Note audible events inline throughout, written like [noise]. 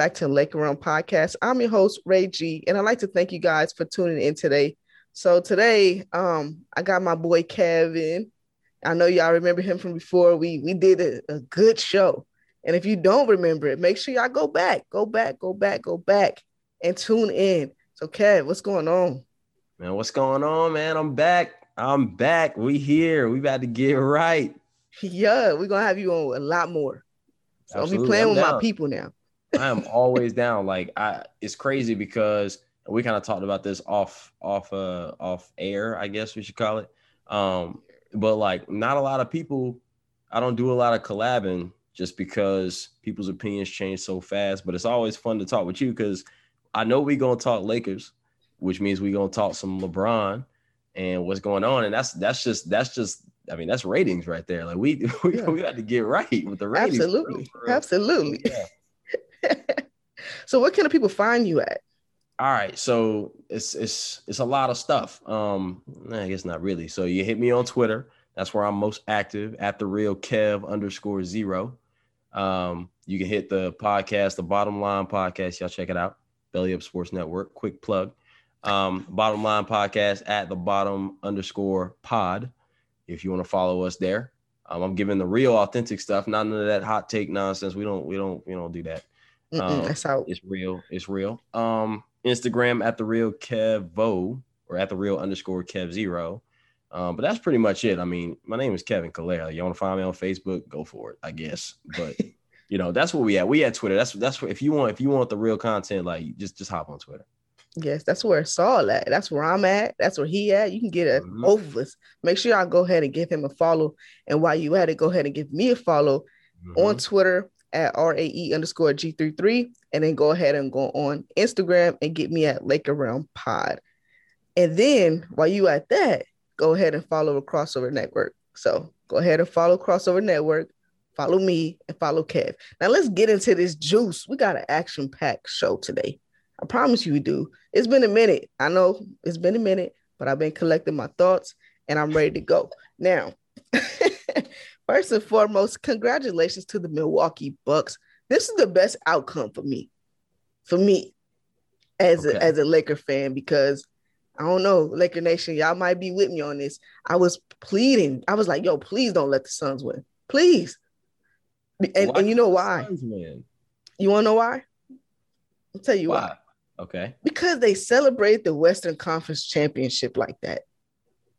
back to Laker Realm Podcast. I'm your host, Ray G, and I'd like to thank you guys for tuning in today. So today, um, I got my boy Kevin. I know y'all remember him from before. We we did a, a good show. And if you don't remember it, make sure y'all go back, go back, go back, go back, and tune in. So, Kev, what's going on? Man, what's going on, man? I'm back. I'm back. We here. We about to get right. [laughs] Yeah, we're gonna have you on a lot more. So Absolutely. I'll be playing I'm with down. my people now. I am always down. Like I it's crazy because we kind of talked about this off off uh off air, I guess we should call it. Um, but like not a lot of people, I don't do a lot of collabing just because people's opinions change so fast. But it's always fun to talk with you because I know we're gonna talk Lakers, which means we're gonna talk some LeBron and what's going on. And that's that's just that's just I mean that's ratings right there. Like we [laughs] we, yeah. we got to get right with the ratings. Absolutely, for real, for real. absolutely. Yeah. [laughs] so what kind of people find you at? All right, so it's it's it's a lot of stuff. Um, I guess not really. So you hit me on Twitter. That's where I'm most active at the real Kev underscore zero. Um, you can hit the podcast, the Bottom Line Podcast. Y'all check it out. Belly Up Sports Network. Quick plug. Um, bottom Line Podcast at the bottom underscore pod. If you want to follow us there, um, I'm giving the real authentic stuff, not none of that hot take nonsense. We don't we don't we don't do that. Um, that's how it's real. It's real. Um, Instagram at the real Kevo or at the real underscore Kev zero. Um, but that's pretty much it. I mean, my name is Kevin Calera. You want to find me on Facebook? Go for it, I guess. But [laughs] you know, that's what we at. We at Twitter. That's that's what if you want if you want the real content, like just just hop on Twitter. Yes, that's where it's all at. That's where I'm at. That's where he at. You can get it mm-hmm. both of us. Make sure y'all go ahead and give him a follow. And while you at it, go ahead and give me a follow mm-hmm. on Twitter at RAE underscore G33. And then go ahead and go on Instagram and get me at Laker Realm Pod. And then while you at that, go ahead and follow a crossover network. So go ahead and follow crossover network, follow me, and follow Kev. Now let's get into this juice. We got an action-packed show today. I promise you we do. It's been a minute. I know it's been a minute, but I've been collecting my thoughts and I'm ready to go. Now, [laughs] First and foremost, congratulations to the Milwaukee Bucks. This is the best outcome for me, for me, as okay. a, as a Laker fan, because I don't know, Laker Nation, y'all might be with me on this. I was pleading. I was like, yo, please don't let the Suns win. Please. And, and you know why? You want to know why? I'll tell you why. why. Okay. Because they celebrate the Western Conference Championship like that.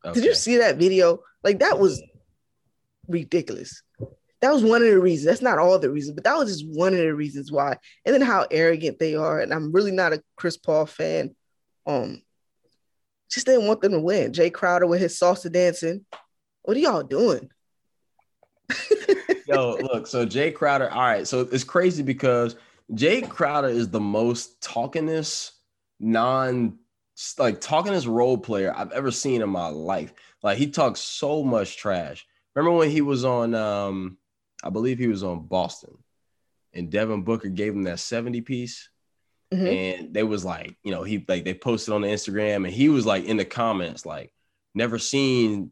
Okay. Did you see that video? Like that was ridiculous. That was one of the reasons. That's not all the reasons, but that was just one of the reasons why. And then how arrogant they are. And I'm really not a Chris Paul fan. Um, just didn't want them to win. Jae Crowder with his salsa dancing. What are y'all doing? Yo, [laughs] look, so Jae Crowder, all right. So it's crazy because Jae Crowder is the most talkingest, non like talkingest role player I've ever seen in my life. Like he talks so much trash. Remember when he was on um I believe he was on Boston and Devin Booker gave him that 70 piece. Mm-hmm. And they was like, you know, he like they posted on the Instagram and he was like in the comments, like, never seen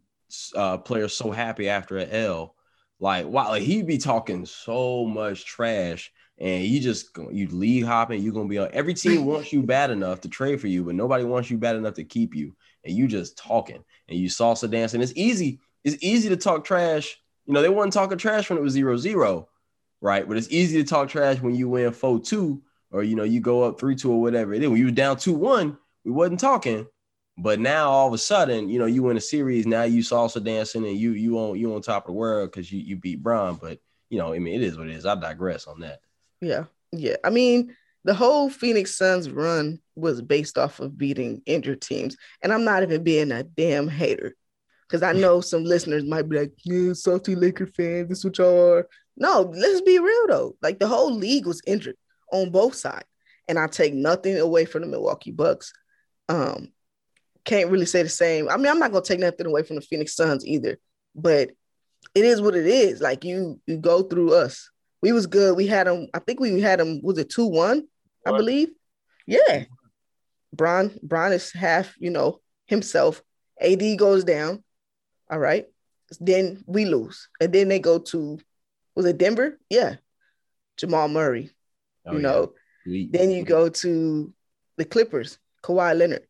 uh players so happy after an L. Like, wow, like he'd be talking so much trash and you just you lead hopping, you're gonna be on every team [laughs] wants you bad enough to trade for you, but nobody wants you bad enough to keep you. And you just talking and you salsa dancing. It's easy it's easy to talk trash. You know, they weren't talking trash when it was zero zero, right? But it's easy to talk trash when you win 4 2 or, you know, you go up 3 2 or whatever is. When you were down 2 1, we wasn't talking. But now all of a sudden, you know, you win a series. Now you salsa dancing and you you on you on top of the world because you you beat Bron. But you know, I mean, it is what it is. I digress on that. Yeah, yeah. I mean, the whole Phoenix Suns run was based off of beating injured teams, and I'm not even being a damn hater. Because I know some listeners might be like, yeah, salty Laker fans, this what y'all are. No, let's be real though. Like the whole league was injured on both sides. And I take nothing away from the Milwaukee Bucks. Um, can't really say the same. I mean, I'm not gonna take nothing away from the Phoenix Suns either, but it is what it is. Like you, you go through us. We was good. We had them. I think we had them. Was it two one? I believe. Yeah. Bron, Bron is half. You know himself. AD goes down. All right. Then we lose. And then they go to, was it Denver? Yeah. Jamal Murray. Oh, you know. Then you go to the Clippers, Kawhi Leonard,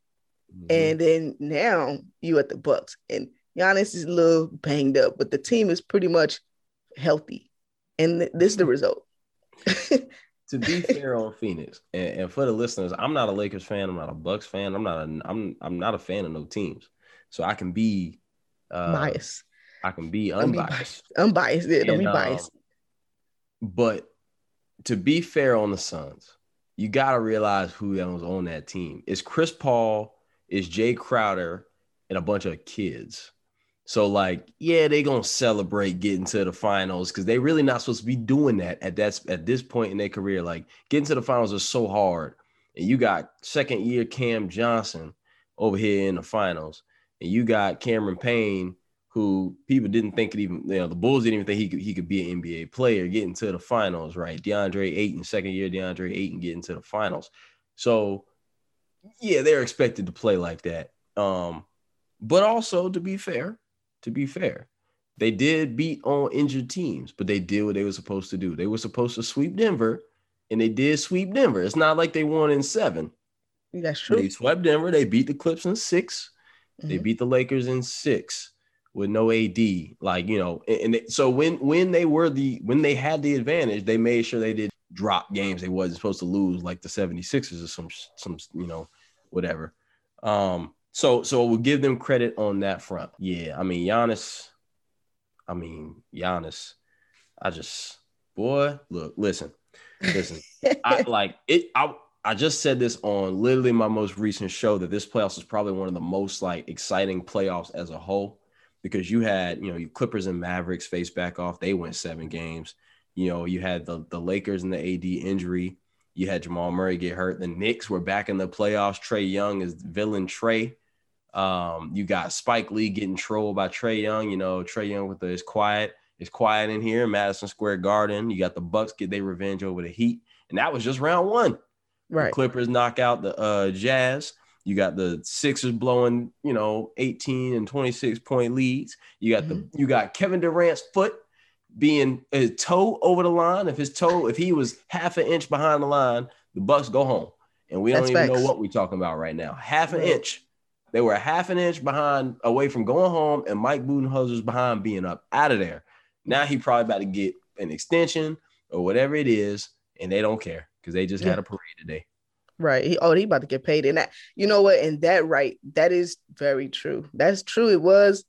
Mhm. and then now you at the Bucks, and Giannis is a little banged up, but the team is pretty much healthy, and th- this is the result. to be [laughs] fair on Phoenix, and, and for the listeners, I'm not a Lakers fan. I'm not a Bucks fan. I'm not a I'm I'm not a fan of no teams. So I can be uh, biased, I can be Don't be unbiased. unbiased. Yeah, don't And, be um, biased. But to be fair on the Suns, you got to realize who was on that team. It's Chris Paul, it's Jae Crowder, and a bunch of kids. So like, yeah, they gonna celebrate getting to the finals because they really not supposed to be doing that at that at this point in their career. Like getting to the finals is so hard, and you got second year Cam Johnson over here in the finals, and you got Cameron Payne, who people didn't think could even, you know, the Bulls didn't even think he could he could be an NBA player getting to the finals, right? DeAndre Ayton, second year DeAndre Ayton getting to the finals. So yeah, they're expected to play like that. Um, but also to be fair, to be fair, they did beat on injured teams, but they did what they were supposed to do. They were supposed to sweep Denver, and they did sweep Denver. It's not like they won in seven. That's true. They swept Denver. They beat the Clips in 6 They beat the Lakers in six with no AD. Like you know, and, and they- so when when they were the when they had the advantage, they made sure they did drop games they wasn't supposed to lose, like the 76ers or some some you know whatever. Um, so so we'll give them credit on that front. Yeah, I mean Giannis. I mean Giannis. I just boy, look, listen, listen. [laughs] I like it. I I just said this on literally my most recent show that this playoffs is probably one of the most like exciting playoffs as a whole because you had you know you Clippers and Mavericks face back off. They went seven games. You know you had the the Lakers and the AD injury. You had Jamal Murray get hurt. The Knicks were back in the playoffs. Trae Young is villain Trae. Um, you got Spike Lee getting trolled by Trae Young. You know Trae Young with the quiet. It's quiet in here, in Madison Square Garden. You got the Bucks get their revenge over the Heat, and that was just round one. The Right. Clippers knock out the uh, Jazz. You got the Sixers blowing, you know, 18 and 26 point leads. You got the you got Kevin Durant's foot being his toe over the line. If his toe, if he was half an inch behind the line, the Bucks go home. And we That's don't even know what we're talking about right now. Half an inch. They were half an inch behind away from going home, and Mike Budenholzer's behind being up out of there. Now he probably about to get an extension or whatever it is, and they don't care because they just Yeah. had a parade today. Right. He, oh, he about to get paid. And that, you know what? And that right, that is very true. That's true. It was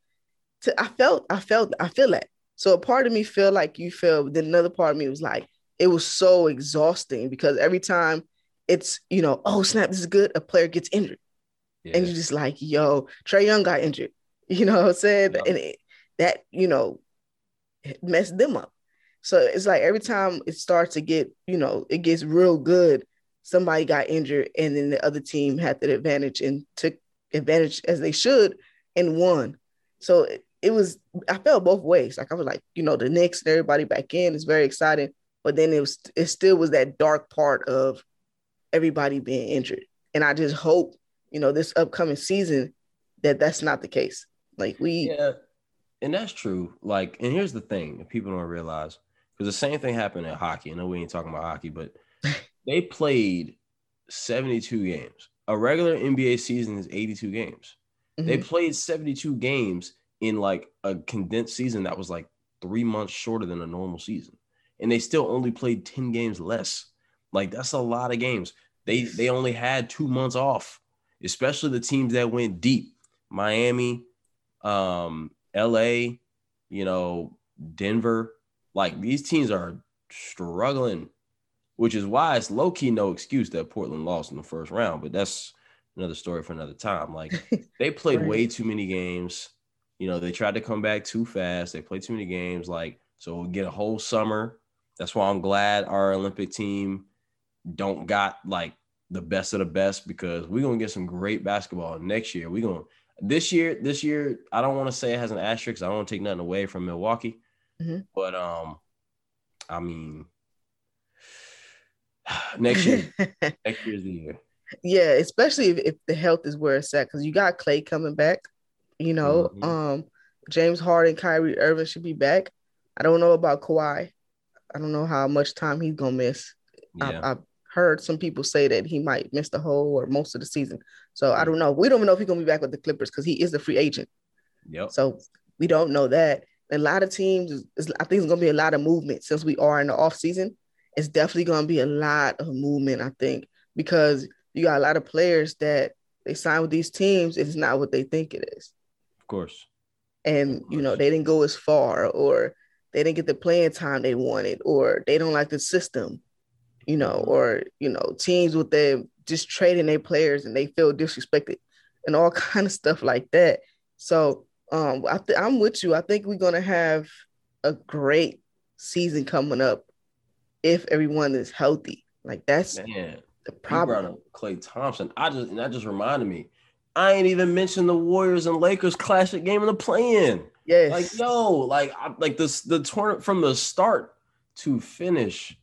to I felt, I felt, I feel that. So a part of me feel like you feel, then another part of me was like, it was so exhausting because every time it's, you know, oh snap, this is good, a player gets injured. Yeah. And you're just like, yo, Trae Young got injured. [laughs] You know what I'm saying? Yeah. And it, that, you know, messed them up. So it's like every time it starts to get, you know, it gets real good, somebody got injured, and then the other team had the advantage and took advantage as they should and won. So it, it was, I felt both ways. Like I was like, you know, the Knicks and everybody back in is very exciting, but then it was, it still was that dark part of everybody being injured. And I just hope, you know, this upcoming season that that's not the case. Like we, Yeah, and that's true. Like, and here's the thing that people don't realize because the same thing happened in hockey. I know we ain't talking about hockey, but [laughs] they played 72 games. A regular NBA season is 82 games. They Mhm. played 72 games in like a condensed season that was like three months shorter than a normal season. And they still only played 10 games less. Like that's a lot of games. They they only had two months off, especially the teams that went deep. Miami, um, LA, you know, Denver. Like these teams are struggling, which is why it's low-key no excuse that Portland lost in the first round. But that's another story for another time. Like [laughs] they played Right. way too many games. You know, they tried to come back too fast. They played too many games. Like, so we'll get a whole summer. That's why I'm glad our Olympic team don't got like the best of the best because we're gonna get some great basketball next year. We're gonna this year, this year, I don't want to say it has an asterisk. I don't want to take nothing away from Milwaukee. Mhm. But um, I mean [sighs] next year, [laughs] next year's the year. yeah, especially if, if the health is where it's at, because you got Klay coming back. You know, Mhm. um, James Harden, Kyrie Irving should be back. I don't know about Kawhi. I don't know how much time he's gonna miss. Yeah. I, I heard some people say that he might miss the whole or most of the season. So I don't know. We don't even know if he's gonna be back with the Clippers because he is a free agent. Yep. So we don't know that. A lot of teams, I think it's gonna be a lot of movement since we are in the off season. It's definitely gonna be a lot of movement, I think, because you got a lot of players that they sign with these teams. It's not what they think it is. Of course. And of course. you know they didn't go as far, or they didn't get the playing time they wanted, or they don't like the system, you know, mm-hmm. or you know teams with them just trading their players and they feel disrespected, and all [laughs] kind of stuff like that. So um, I th- I'm with you. I think we're gonna have a great season coming up if everyone is healthy. Like that's Man, the problem. Klay Thompson. I just and that just reminded me. I ain't even mentioned the Warriors and Lakers classic game in the play-in. Yes. Like yo, like I, like this the tournament from the start to finish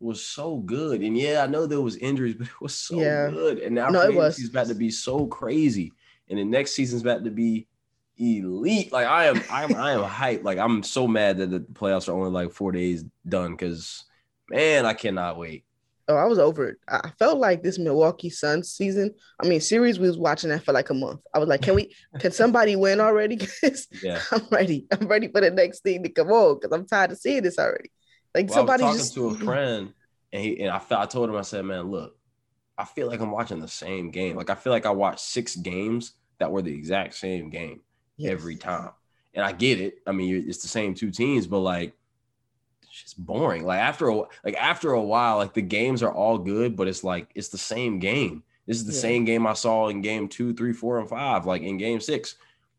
was so good. And yeah, I know there was injuries, [laughs] but it was so yeah. good. And now no, it was. he's about to be so crazy. And the next season's about to be elite. Like I am, I am, I am hyped. Like I'm so mad that the playoffs are only like four days done because man, I cannot wait. Oh, I was over it. I felt like this Milwaukee Suns season. I mean, series we was watching that for like a month. I was like, can we? can somebody win already? [laughs] Because yeah. I'm ready. I'm ready for the next thing to come on. Because I'm tired of seeing this already. Like well, somebody I was talking just... to a friend, and he and I felt I told him I said, man, look, I feel like I'm watching the same game. Like I feel like I watched six games that were the exact same game yes. every time. And I get it. I mean, it's the same two teams, but like it's just boring. Like after a like after a while, like the games are all good, but it's like it's the same game. This is the yeah. same game I saw in game two, three, four, and five, like in game six.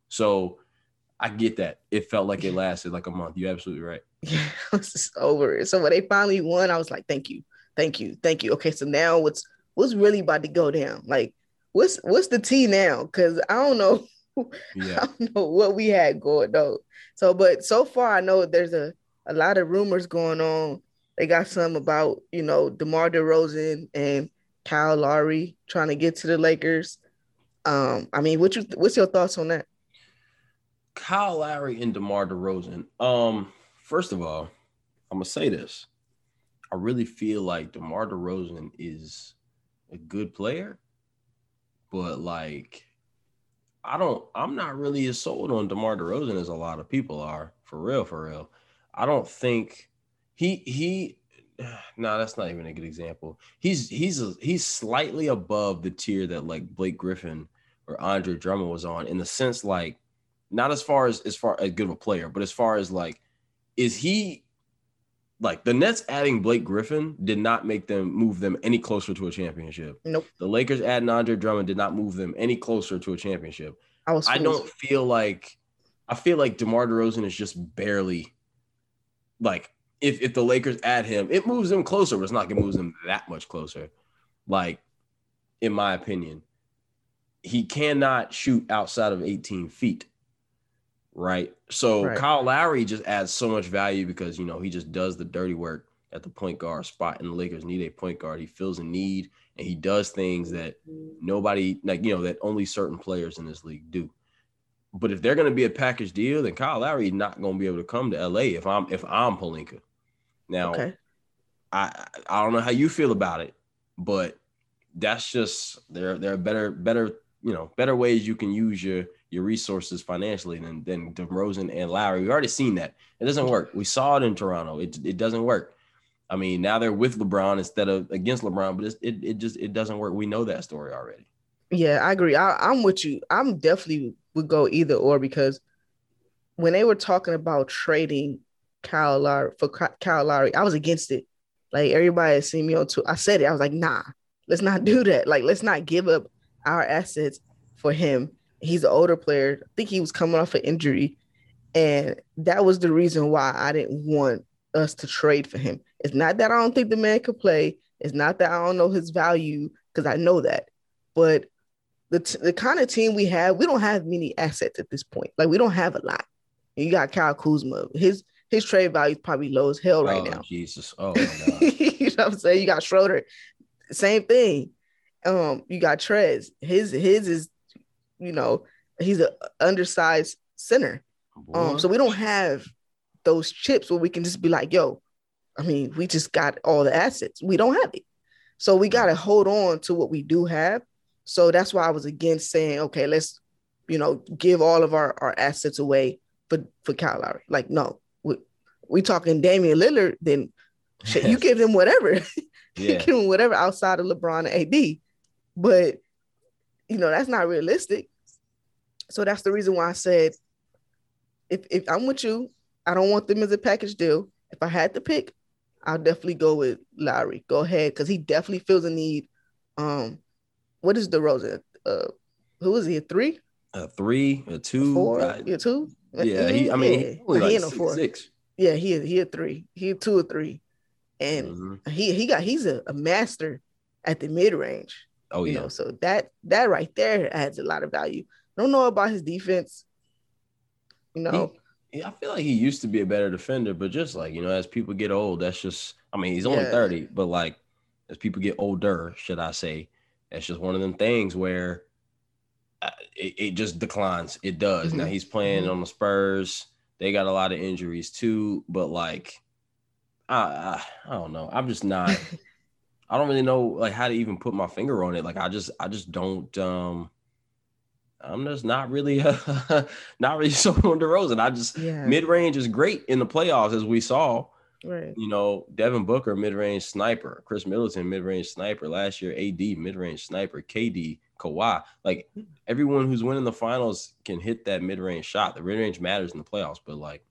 So I get that. It felt like it lasted like a month. You're absolutely right. [laughs] Yeah, it's over. So when they finally won, I was like, thank you, thank you, thank you. Okay, so now what's what's really about to go down? Like, what's what's the tea now? Because I don't know yeah. [laughs] I don't know what we had going though. So, but so far I know there's a, a lot of rumors going on. They got some about, you know, DeMar DeRozan and Kyle Lowry trying to get to the Lakers. Um, I mean, what you what's your thoughts on that? Kyle Lowry and DeMar DeRozan. Um, first of all, I'm gonna say this. I really feel like DeMar DeRozan is a good player, but like I don't. I'm not really as sold on DeMar DeRozan as a lot of people are. For real, for real. I don't think he he. [sighs] No, that's not even a good example. He's he's he's slightly above the tier that like Blake Griffin or Andre Drummond was on in the sense like not as far as as far as good of a player, but as far as like is he like the Nets adding Blake Griffin did not make them move them any closer to a championship. Nope. The Lakers adding Andre Drummond did not move them any closer to a championship. I was. I don't feel like. I feel like DeMar DeRozan is just barely. Like if if the Lakers add him, it moves them closer, but it's not gonna move them that much closer. Like, in my opinion, he cannot shoot outside of 18 feet right? So right. Kyle Lowry just adds so much value because you know he just does the dirty work at the point guard spot, and the Lakers need a point guard. He fills a need, and he does things that nobody like you know that only certain players in this league do. But if they're going to be a package deal, then Kyle Lowry is not going to be able to come to LA if I'm if I'm Pelinka. Now, okay. I I don't know how you feel about it, but that's just there there are better better you know better ways you can use your your resources financially than than DeRozan and Lowry. We've already seen that. It doesn't work. We saw it in Toronto. It, it doesn't work. I mean, now they're with LeBron instead of against LeBron, but it it just it doesn't work. We know that story already. Yeah, I agree. I, am with you. I'm definitely would go either or because when they were talking about trading Kyle Lowry for Kyle Lowry, I was against it. Like everybody had seen me on too. I said it. I was like, nah, let's not do that. Like, let's not give up our assets for him he's an older player. I think he was coming off an injury. And that was the reason why I didn't want us to trade for him. It's not that I don't think the man could play. It's not that I don't know his value because I know that. But the, t- the kind of team we have, we don't have many assets at this point. Like we don't have a lot. You got Kyle Kuzma. His his trade value is probably low as hell right oh, now. Jesus. Oh [laughs] you know what I'm saying? You got Schroeder. Same thing. Um, you got Trez. His his is you know, he's an undersized center. Um, so we don't have those chips where we can just be like, yo, I mean, we just got all the assets. We don't have it. So we got to hold on to what we do have. So that's why I was against saying, okay, let's, you know, give all of our, our assets away for, for Kyle Lowry. Like, no, we, we talking Damian Lillard, then shit, you [laughs] give them whatever. [laughs] Yeah. give him whatever outside of LeBron and AD. But, you know, that's not realistic. So that's the reason why I said, if, if I'm with you, I don't want them as a package deal. If I had to pick, I'll definitely go with Lowry. Go ahead, because he definitely feels a need. Um, what is DeRozan? Uh, who is he? A three? A three, a two, a four, uh, yeah, two. Yeah, he. I mean, yeah. he, like he ain't no four. Six. Yeah, he he a three. He a two or three, and mm-hmm. he he got he's a, a master at the mid range. Oh yeah. Know? So that that right there adds a lot of value. I don't know about his defense. You know, yeah, I feel like he used to be a better defender, but just like you know, as people get old, that's just. I mean, he's only yeah. thirty, but like as people get older, should I say, that's just one of them things where uh, it, it, just declines. It does. Mm-hmm. Now he's playing mm-hmm. on the Spurs. They got a lot of injuries too, but like, I, I, I don't know. I'm just not. [laughs] I don't really know like how to even put my finger on it. Like I just I just don't um I'm just not really, uh, [laughs] not really [laughs] so on DeRozan. I just yeah. mid range is great in the playoffs as we saw. Right. You know, Devin Booker mid range sniper, Khris Middleton mid range sniper last year, AD mid range sniper, KD, Kawhi. Like everyone who's winning the finals can hit that mid range shot. The mid range matters in the playoffs, but like,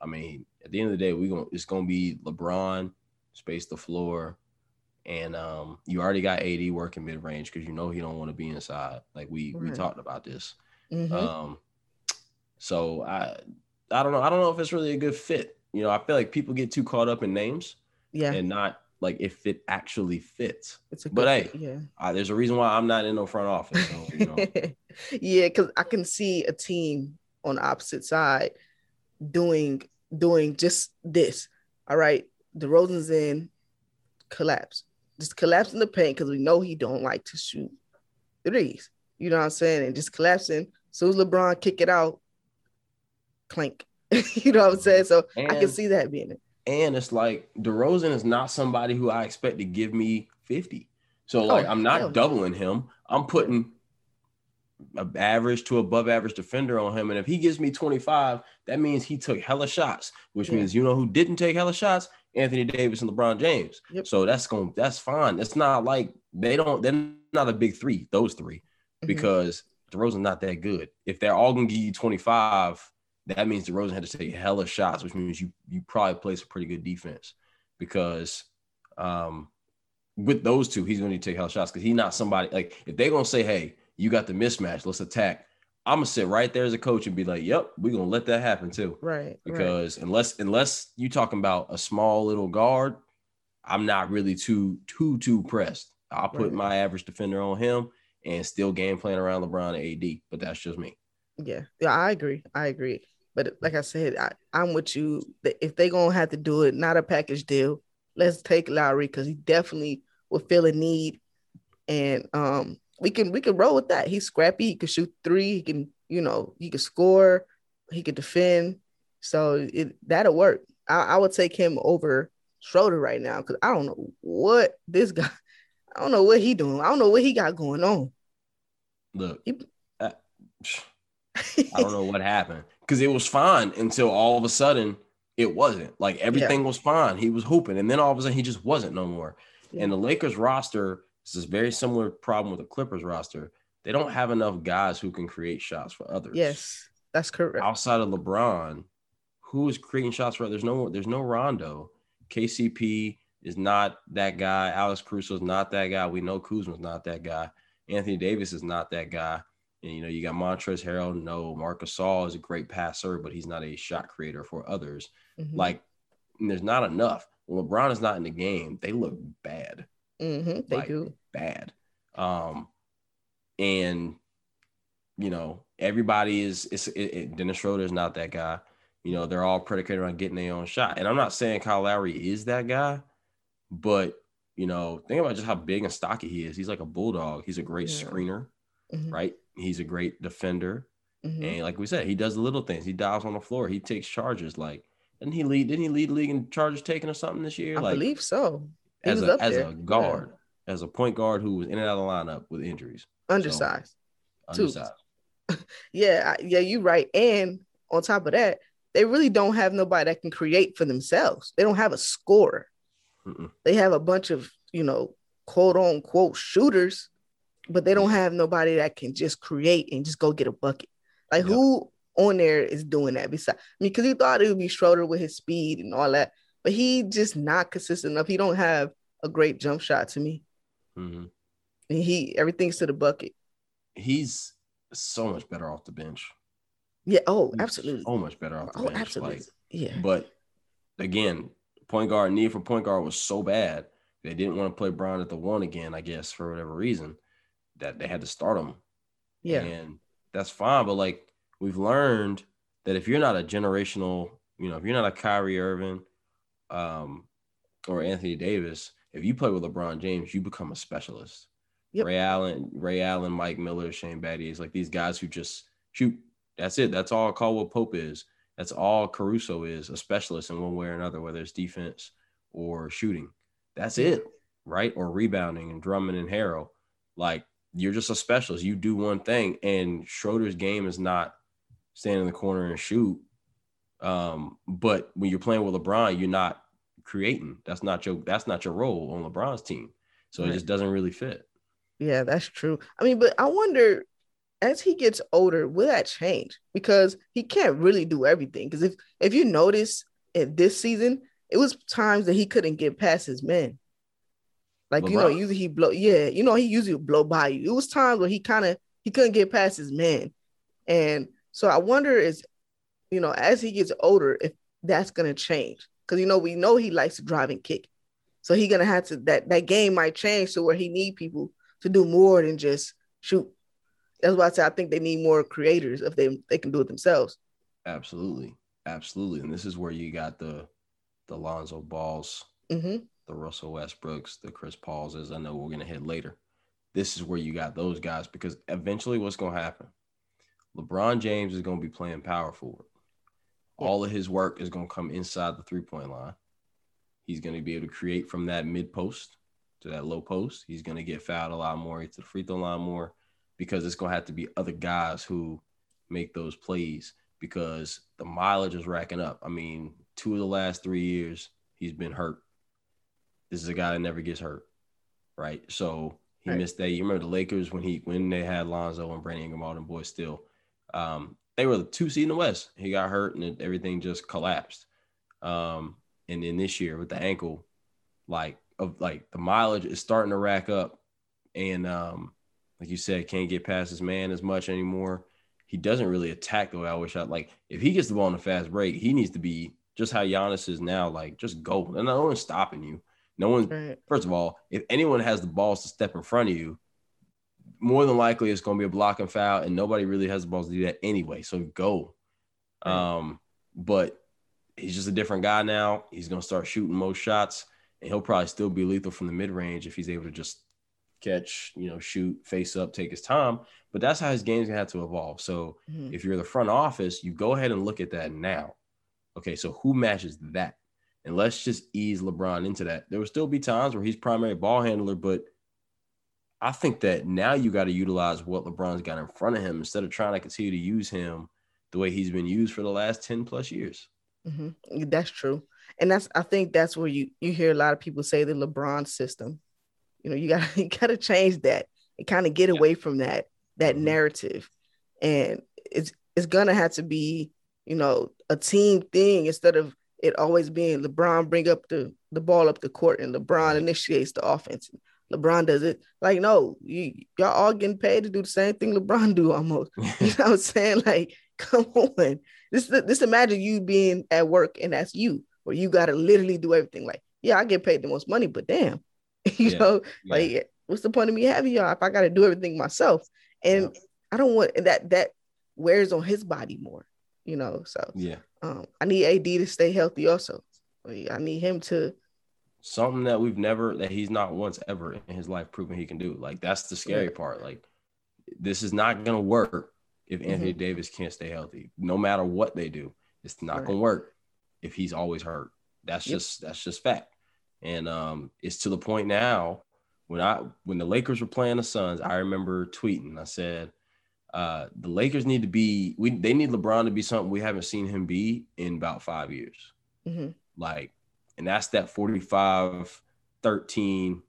I mean, at the end of the day, we gonna it's gonna be LeBron space the floor, and um, you already got AD working mid range because you know he don't want to be inside. Like we right. we talked about this. Mm-hmm. Um, so I I don't know. I don't know if it's really a good fit. You know, I feel like people get too caught up in names, yeah, and not like if it actually fits. It's a but hey, fit, yeah, uh, there's a reason why I'm not in no front office. So, you know. [laughs] yeah, because I can see a team on the opposite side doing doing just this. All right, the DeRozan's in collapse just collapsing the paint because we know he don't like to shoot threes. You know what I'm saying? And just collapsing. So LeBron kick it out, clink. [laughs] you know what I'm saying? So and, I can see that being it. And it's like DeRozan is not somebody who I expect to give me 50. So like oh, I'm not doubling him. I'm putting average to above average defender on him. And if he gives me 25, that means he took hella shots, which yeah. means you know who didn't take hella shots? Anthony Davis and LeBron James. Yep. So that's going that's fine. It's not like they don't they're not a big three, those 3 mm-hmm. because DeRozan's not that good. If they're all gonna give you 25, that means DeRozan had to take hella shots, which means you you probably play some pretty good defense because um with those two, he's gonna take hella shots because he's not somebody like if they're gonna say, hey, you got the mismatch, let's attack. I'm gonna sit right there as a coach and be like, "Yep, we're gonna let that happen too." Right. Because right. unless unless you talking about a small little guard, I'm not really too too too pressed. I'll put right. my average defender on him and still game plan around LeBron and AD. But that's just me. Yeah, yeah, I agree. I agree. But like I said, I, I'm with you. If they gonna have to do it, not a package deal. Let's take Lowry because he definitely will feel a need, and um, we can we can roll with that. He's scrappy. He can shoot three. He can you know he can score. He can defend. So it that'll work. I, I would take him over Schroeder right now because I don't know what this guy. I don't know what he doing. I don't know what he got going on. Look, he, I, I don't know what happened because it was fine until all of a sudden it wasn't. Like everything yeah. was fine. He was hooping, and then all of a sudden he just wasn't no more. Yeah. And the Lakers roster this is a very similar problem with the Clippers roster. They don't have enough guys who can create shots for others. Yes, that's correct. Outside of LeBron, who is creating shots for? There's no, there's no Rondo. KCP is not that guy. Alex Caruso is not that guy. We know Kuzma's not that guy. Anthony Davis is not that guy. And you know, you got Montrezl Harrell. No, Marcus Gasol is a great passer, but he's not a shot creator for others. Mm-hmm. Like, there's not enough. When LeBron is not in the game, they look bad. Mm-hmm, they like, do bad. Um, and you know, everybody is it's it, it, Dennis Schroeder is not that guy. You know, they're all predicated on getting their own shot. And I'm not saying Kyle Lowry is that guy, but you know, think about just how big and stocky he is. He's like a bulldog. He's a great yeah. screener, mm-hmm. right? He's a great defender. Mm-hmm. And like we said, he does the little things. He dives on the floor. He takes charges. Like, didn't he lead? Didn't he lead league in charges taken or something this year? I like, believe so as a as there. a guard. Yeah. as a point guard who was in and out of the lineup with injuries. Undersized. So, undersized. [laughs] yeah, yeah, you're right. And on top of that, they really don't have nobody that can create for themselves. They don't have a scorer. Mm-mm. They have a bunch of, you know, quote unquote shooters, but they don't mm-hmm. have nobody that can just create and just go get a bucket. Like yep. who on there is doing that besides I mean, because he thought it would be Schroeder with his speed and all that, but he just not consistent enough. He don't have a great jump shot to me. Mm-hmm. he everything's to the bucket. He's so much better off the bench. Yeah. Oh, absolutely. So much better off the oh, bench. Absolutely. Like, yeah. But again, point guard need for point guard was so bad they didn't want to play Brown at the one again. I guess for whatever reason that they had to start him. Yeah. And that's fine, but like we've learned that if you're not a generational, you know, if you're not a Kyrie Irving, um, or Anthony Davis, if you play with LeBron James, you become a specialist. Yep. Ray Allen, Ray Allen, Mike Miller, Shane Battier is like these guys who just shoot. That's it. That's all Caldwell Pope is. That's all Caruso is, a specialist in one way or another, whether it's defense or shooting. That's it, right? Or rebounding and Drummond and Harrell. Like you're just a specialist. You do one thing, and Schroeder's game is not stand in the corner and shoot. Um, but when you're playing with LeBron, you're not creating. That's not your that's not your role on LeBron's team. So right. it just doesn't really fit. Yeah, that's true. I mean, but I wonder as he gets older, will that change? Because he can't really do everything. Because if if you notice in this season, it was times that he couldn't get past his men. Like LeBron. you know, usually he blow, yeah, you know, he usually blow by you. It was times where he kind of he couldn't get past his man, and so I wonder is, you know, as he gets older, if that's gonna change. Because you know, we know he likes to drive and kick. So he gonna have to that that game might change to where he need people to do more than just shoot. That's why I say I think they need more creators if they they can do it themselves. Absolutely, absolutely, and this is where you got the the Lonzo Balls, mm-hmm. the Russell Westbrooks, the Chris Pauls, as I know we're gonna hit later. This is where you got those guys because eventually, what's gonna happen? LeBron James is going to be playing power forward. All of his work is going to come inside the three point line. He's going to be able to create from that mid post to that low post. He's going to get fouled a lot more, to the free throw line more, because it's going to have to be other guys who make those plays because the mileage is racking up. I mean, two of the last three years, he's been hurt. This is a guy that never gets hurt, right? So he right. missed that. You remember the Lakers when he when they had Lonzo and Brandon Ingram, all them boys still um, they were the two seed in the West. He got hurt and everything just collapsed. Um, and then this year with the ankle, like of like the mileage is starting to rack up, and um, like you said, can't get past his man as much anymore. He doesn't really attack the way I wish I like. If he gets the ball in a fast break, he needs to be just how Giannis is now. Like just go, and no one's stopping you. No one. Right. First of all, if anyone has the balls to step in front of you, more than likely it's going to be a blocking foul, and nobody really has the balls to do that anyway. So go. Um, but he's just a different guy now. He's going to start shooting most shots, and he'll probably still be lethal from the mid range if he's able to just catch, you know, shoot, face up, take his time. But that's how his game's gonna have to evolve. So mm-hmm. if you're the front office, you go ahead and look at that now. Okay, so who matches that? And let's just ease LeBron into that. There will still be times where he's primary ball handler, but I think that now you got to utilize what LeBron's got in front of him instead of trying to continue to use him the way he's been used for the last 10 plus years. Mm-hmm. That's true. And that's I think that's where you you hear a lot of people say the LeBron system. You know, you got [laughs] you got to change that and kind of get yeah. away from that that mm-hmm. narrative. And it's it's going to have to be, you know, a team thing instead of it always being LeBron bring up the the ball up the court and LeBron initiates the offense. LeBron does it. Like, no, you y'all all getting paid to do the same thing LeBron do almost. [laughs] you know what I'm saying? Like, [laughs] come on. This this imagine you being at work and that's you, where you gotta literally do everything. Like, yeah, I get paid the most money, but damn, [laughs] you yeah, know, yeah. like what's the point of me having y'all if I gotta do everything myself? And yeah. I don't want that that wears on his body more, you know. So yeah, um, I need AD to stay healthy also. I need him to something that we've never that he's not once ever in his life proven he can do. Like that's the scary part. Like this is not gonna work if Anthony mm-hmm. Davis can't stay healthy. No matter what they do, it's not right. gonna work if he's always hurt. That's yep. just that's just fact. And um, it's to the point now when I when the Lakers were playing the Suns, I remember tweeting. I said, uh, the Lakers need to be we they need LeBron to be something we haven't seen him be in about five years. Mm-hmm. Like, and that's that 45, 13,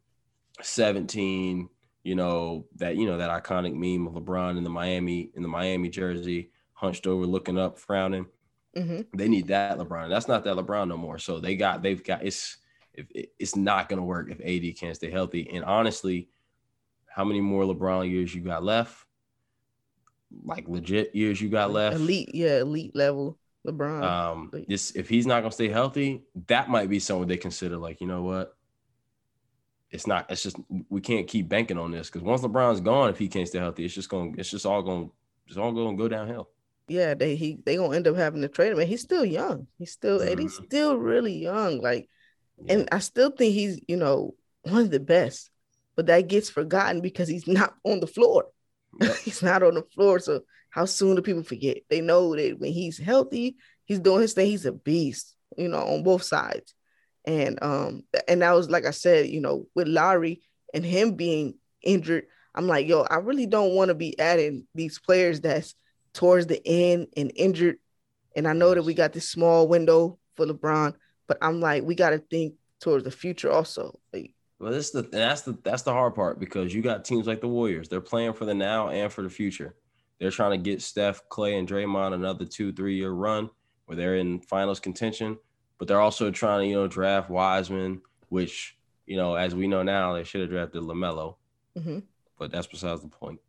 17, you know, that you know, that iconic meme of LeBron in the Miami, in the Miami jersey, hunched over, looking up, frowning. Mm-hmm. They need that LeBron. That's not that LeBron no more. So they got they've got it's if it's not gonna work if AD can't stay healthy. And honestly, how many more LeBron years you got left? Like legit years you got left? Elite, yeah, elite level LeBron. Um, this if he's not gonna stay healthy, that might be someone they consider. Like, you know what? It's not. It's just we can't keep banking on this because once LeBron's gone, if he can't stay healthy, it's just going. to It's just all going. It's all going to go downhill yeah, they he they gonna end up having to trade him. And he's still young. He's still mm-hmm. and he's mm-hmm. still really young. Like, yeah. and I still think he's you know one of the best. But that gets forgotten because he's not on the floor. Yep. [laughs] he's not on the floor. So how soon do people forget? They know that when he's healthy, he's doing his thing. He's a beast. You know, on both sides. And um, and that was like I said, you know, with Lowry and him being injured, I'm like, yo, I really don't want to be adding these players that's towards the end and injured. And I know that we got this small window for LeBron, but I'm like, we got to think towards the future also. Like, well, this the that's the that's the hard part because you got teams like the Warriors. They're playing for the now and for the future. They're trying to get Steph, Klay, and Draymond another two, three year run where they're in finals contention. But they're also trying to, you know, draft Wiseman, which, you know, as we know now, they should have drafted LaMelo. Mm-hmm. But that's besides the point.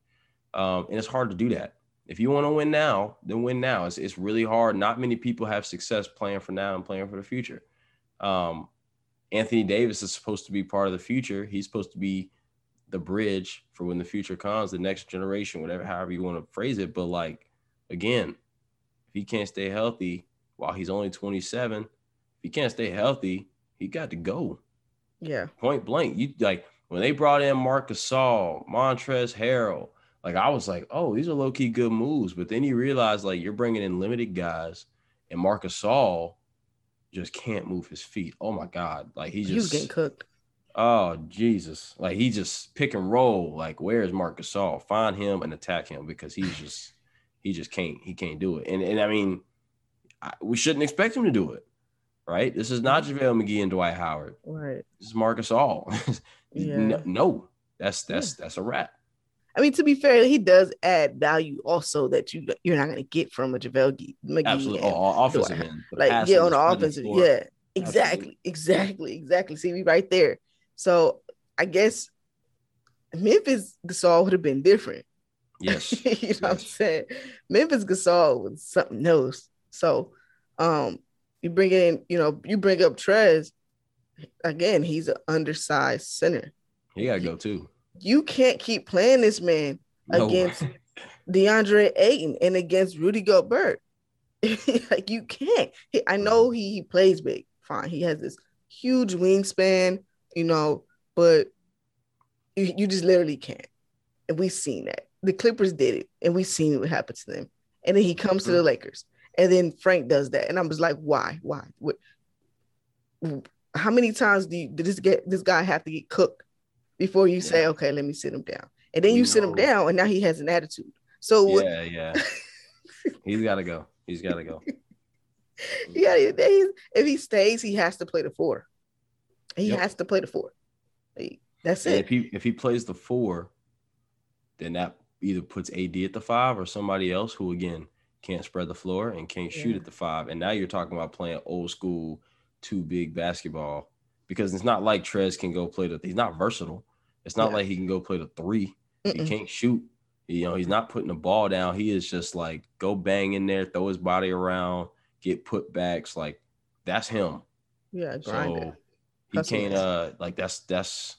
Um, and it's hard to do that. If you want to win now, then win now. It's, it's really hard. Not many people have success playing for now and playing for the future. Um, Anthony Davis is supposed to be part of the future. He's supposed to be the bridge for when the future comes, the next generation, whatever, however you want to phrase it. But like, again, if he can't stay healthy while he's only 27, if he can't stay healthy, he got to go. Yeah. Point blank. You like when they brought in Marcus Gasol, Montrezl Harrell, like I was like, oh, these are low key good moves. But then you realize like you're bringing in limited guys, and Marcus Gasol just can't move his feet. Oh my god, like he just he was getting cooked. Oh Jesus, like he just pick and roll. Like where is Marc Gasol? Find him and attack him because he's [sighs] just he just can't he can't do it. And and I mean, I, we shouldn't expect him to do it, right? This is not mm-hmm. JaVale McGee and Dwight Howard. Right. This is Marc All. [laughs] yeah. no, no, that's that's yeah. that's a wrap. I mean, to be fair, he does add value also that you you're not going to get from a JaVale McGee. Absolutely, oh, offensive end, like yeah, on the offensive, yeah, exactly, Absolutely. exactly, exactly. See me right there. So I guess Memphis Gasol would have been different. Yes, [laughs] you know yes. what I'm saying. Memphis Gasol was something else. So, um, you bring in, you know, you bring up Trez again. He's an undersized center. He gotta go too you can't keep playing this man no. against DeAndre Ayton and against Rudy Gobert. [laughs] like you can't. He, I know he, he plays big, fine. He has this huge wingspan, you know, but you, you just literally can't. And we've seen that. The Clippers did it, and we've seen what happened to them. And then he comes mm-hmm. to the mm-hmm. Lakers, and then Frank does that, and I was like, why, why, what? How many times do you, did this get this guy have to get cooked before you yeah. say, okay, let me sit him down. And then you sit him down, and now he has an attitude. So yeah, yeah, he's got to go. He's got to go. [laughs] yeah, if he stays, he has to play the four. He yep. has to play the four. That's and it. If he if he plays the four, then that either puts AD at the five or somebody else who again can't spread the floor and can't yeah. shoot at the five. And now you're talking about playing old school two big basketball because it's not like Trez can go play the. He's not versatile. It's not yeah. like he can go play the 3 Mm-mm. He can't shoot. You know, he's not putting the ball down. He is just like go bang in there, throw his body around, get put backs. Like that's him. Yeah, so he can't. Uh, like that's that's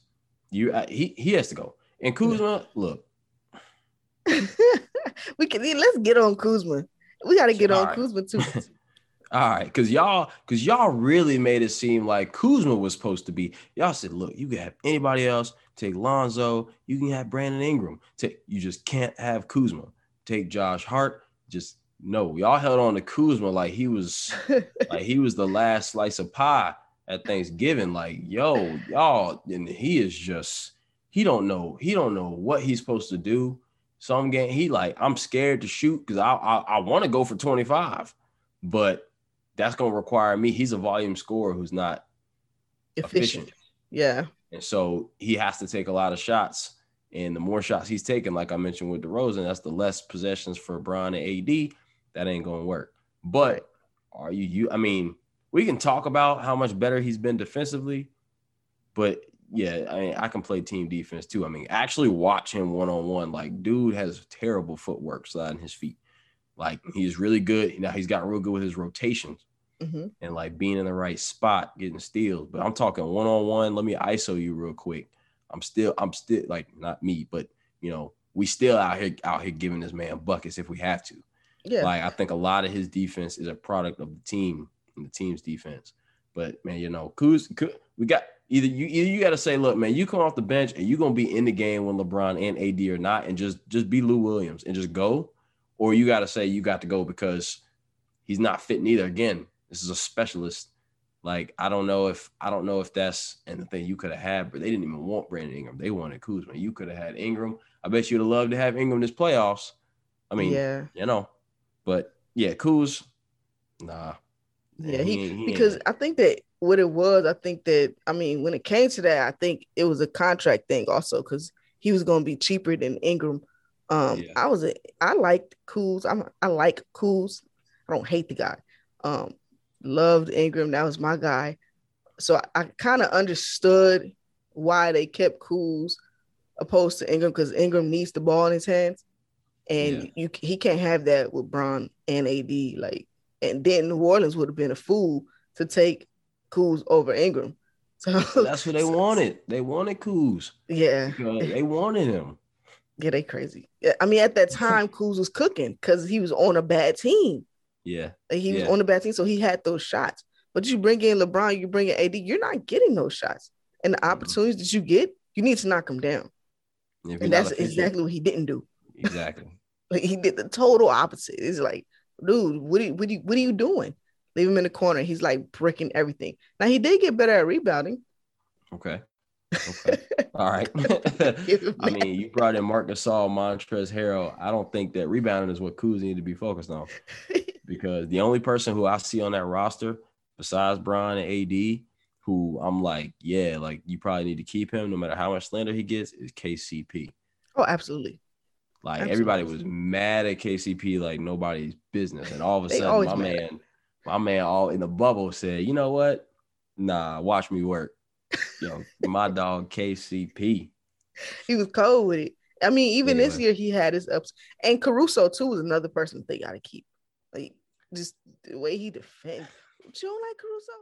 you. Uh, he he has to go. And Kuzma, look. [laughs] we can let's get on Kuzma. We got to get All on right. Kuzma too. [laughs] All right, because y'all, because y'all really made it seem like Kuzma was supposed to be. Y'all said, look, you can have anybody else. Take Lonzo. You can have Brandon Ingram. Take, you just can't have Kuzma. Take Josh Hart. Just no. Y'all held on to Kuzma like he was, [laughs] like he was the last slice of pie at Thanksgiving. Like yo, y'all, and he is just he don't know he don't know what he's supposed to do. Some game he like I'm scared to shoot because I I, I want to go for 25, but that's gonna require me. He's a volume scorer who's not efficient. efficient. Yeah. And so he has to take a lot of shots. And the more shots he's taking, like I mentioned with DeRozan, that's the less possessions for Bron and AD. That ain't gonna work. But are you you I mean, we can talk about how much better he's been defensively, but yeah, I mean, I can play team defense too. I mean, actually watch him one on one. Like, dude has terrible footwork sliding his feet. Like, he's really good. Now he's gotten real good with his rotations mm-hmm. and like being in the right spot, getting steals. But I'm talking one on one. Let me ISO you real quick. I'm still, I'm still like not me, but you know, we still out here out here giving this man buckets if we have to. Yeah. Like I think a lot of his defense is a product of the team and the team's defense. But man, you know, Kuz, Kuz we got either you either you got to say, look, man, you come off the bench and you're gonna be in the game when LeBron and AD are not, and just just be Lou Williams and just go, or you got to say you got to go because he's not fitting either. Again, this is a specialist. Like I don't know if I don't know if that's and the thing you could have had, but they didn't even want Brandon Ingram. They wanted Kuzma. You could have had Ingram. I bet you'd have loved to have Ingram in this playoffs. I mean, yeah, you know, but yeah, Kuz, nah. Yeah, he, he because I think that what it was, I think that I mean, when it came to that, I think it was a contract thing also because he was going to be cheaper than Ingram. Um, yeah. I was a, I liked Kuz. I'm I like Kuz. I don't hate the guy. Um, loved Ingram. That was my guy. So I, I kind of understood why they kept Kuz opposed to Ingram because Ingram needs the ball in his hands, and yeah. you he can't have that with Bron and AD. Like, and then New Orleans would have been a fool to take Kuz over Ingram. [laughs] So that's what they so, wanted. They wanted Kuz. Yeah, they wanted him. Yeah, they crazy. Yeah, I mean, at that [laughs] time, Kuz was cooking because he was on a bad team. Yeah. he was on the bad team, so he had those shots. But you bring in LeBron, you bring in AD, you're not getting those shots. And the opportunities mm-hmm. that you get, you need to knock them down. And that's exactly what he didn't do. Exactly. [laughs] like he did the total opposite. It's like, dude, what are you, what are you, what are you doing? Leave him in the corner. He's like breaking everything. Now he did get better at rebounding. Okay. Okay. [laughs] All right. [laughs] I mean, you brought in Marc Gasol, Montrezl Harrell. I don't think that rebounding is what Kuz need to be focused on because the only person who I see on that roster besides Bron and AD, who I'm like, yeah, like you probably need to keep him no matter how much slander he gets, is KCP. Oh, absolutely. Like absolutely. everybody was mad at KCP like nobody's business, and all of a sudden, my mad. man, my man, all in the bubble said, you know what? Nah, watch me work. Yo, my [laughs] dog KCP. He was cold with it. I mean, even this year he had his ups, and Caruso too was another person they got to keep. Just the way he defends. You don't like Caruso?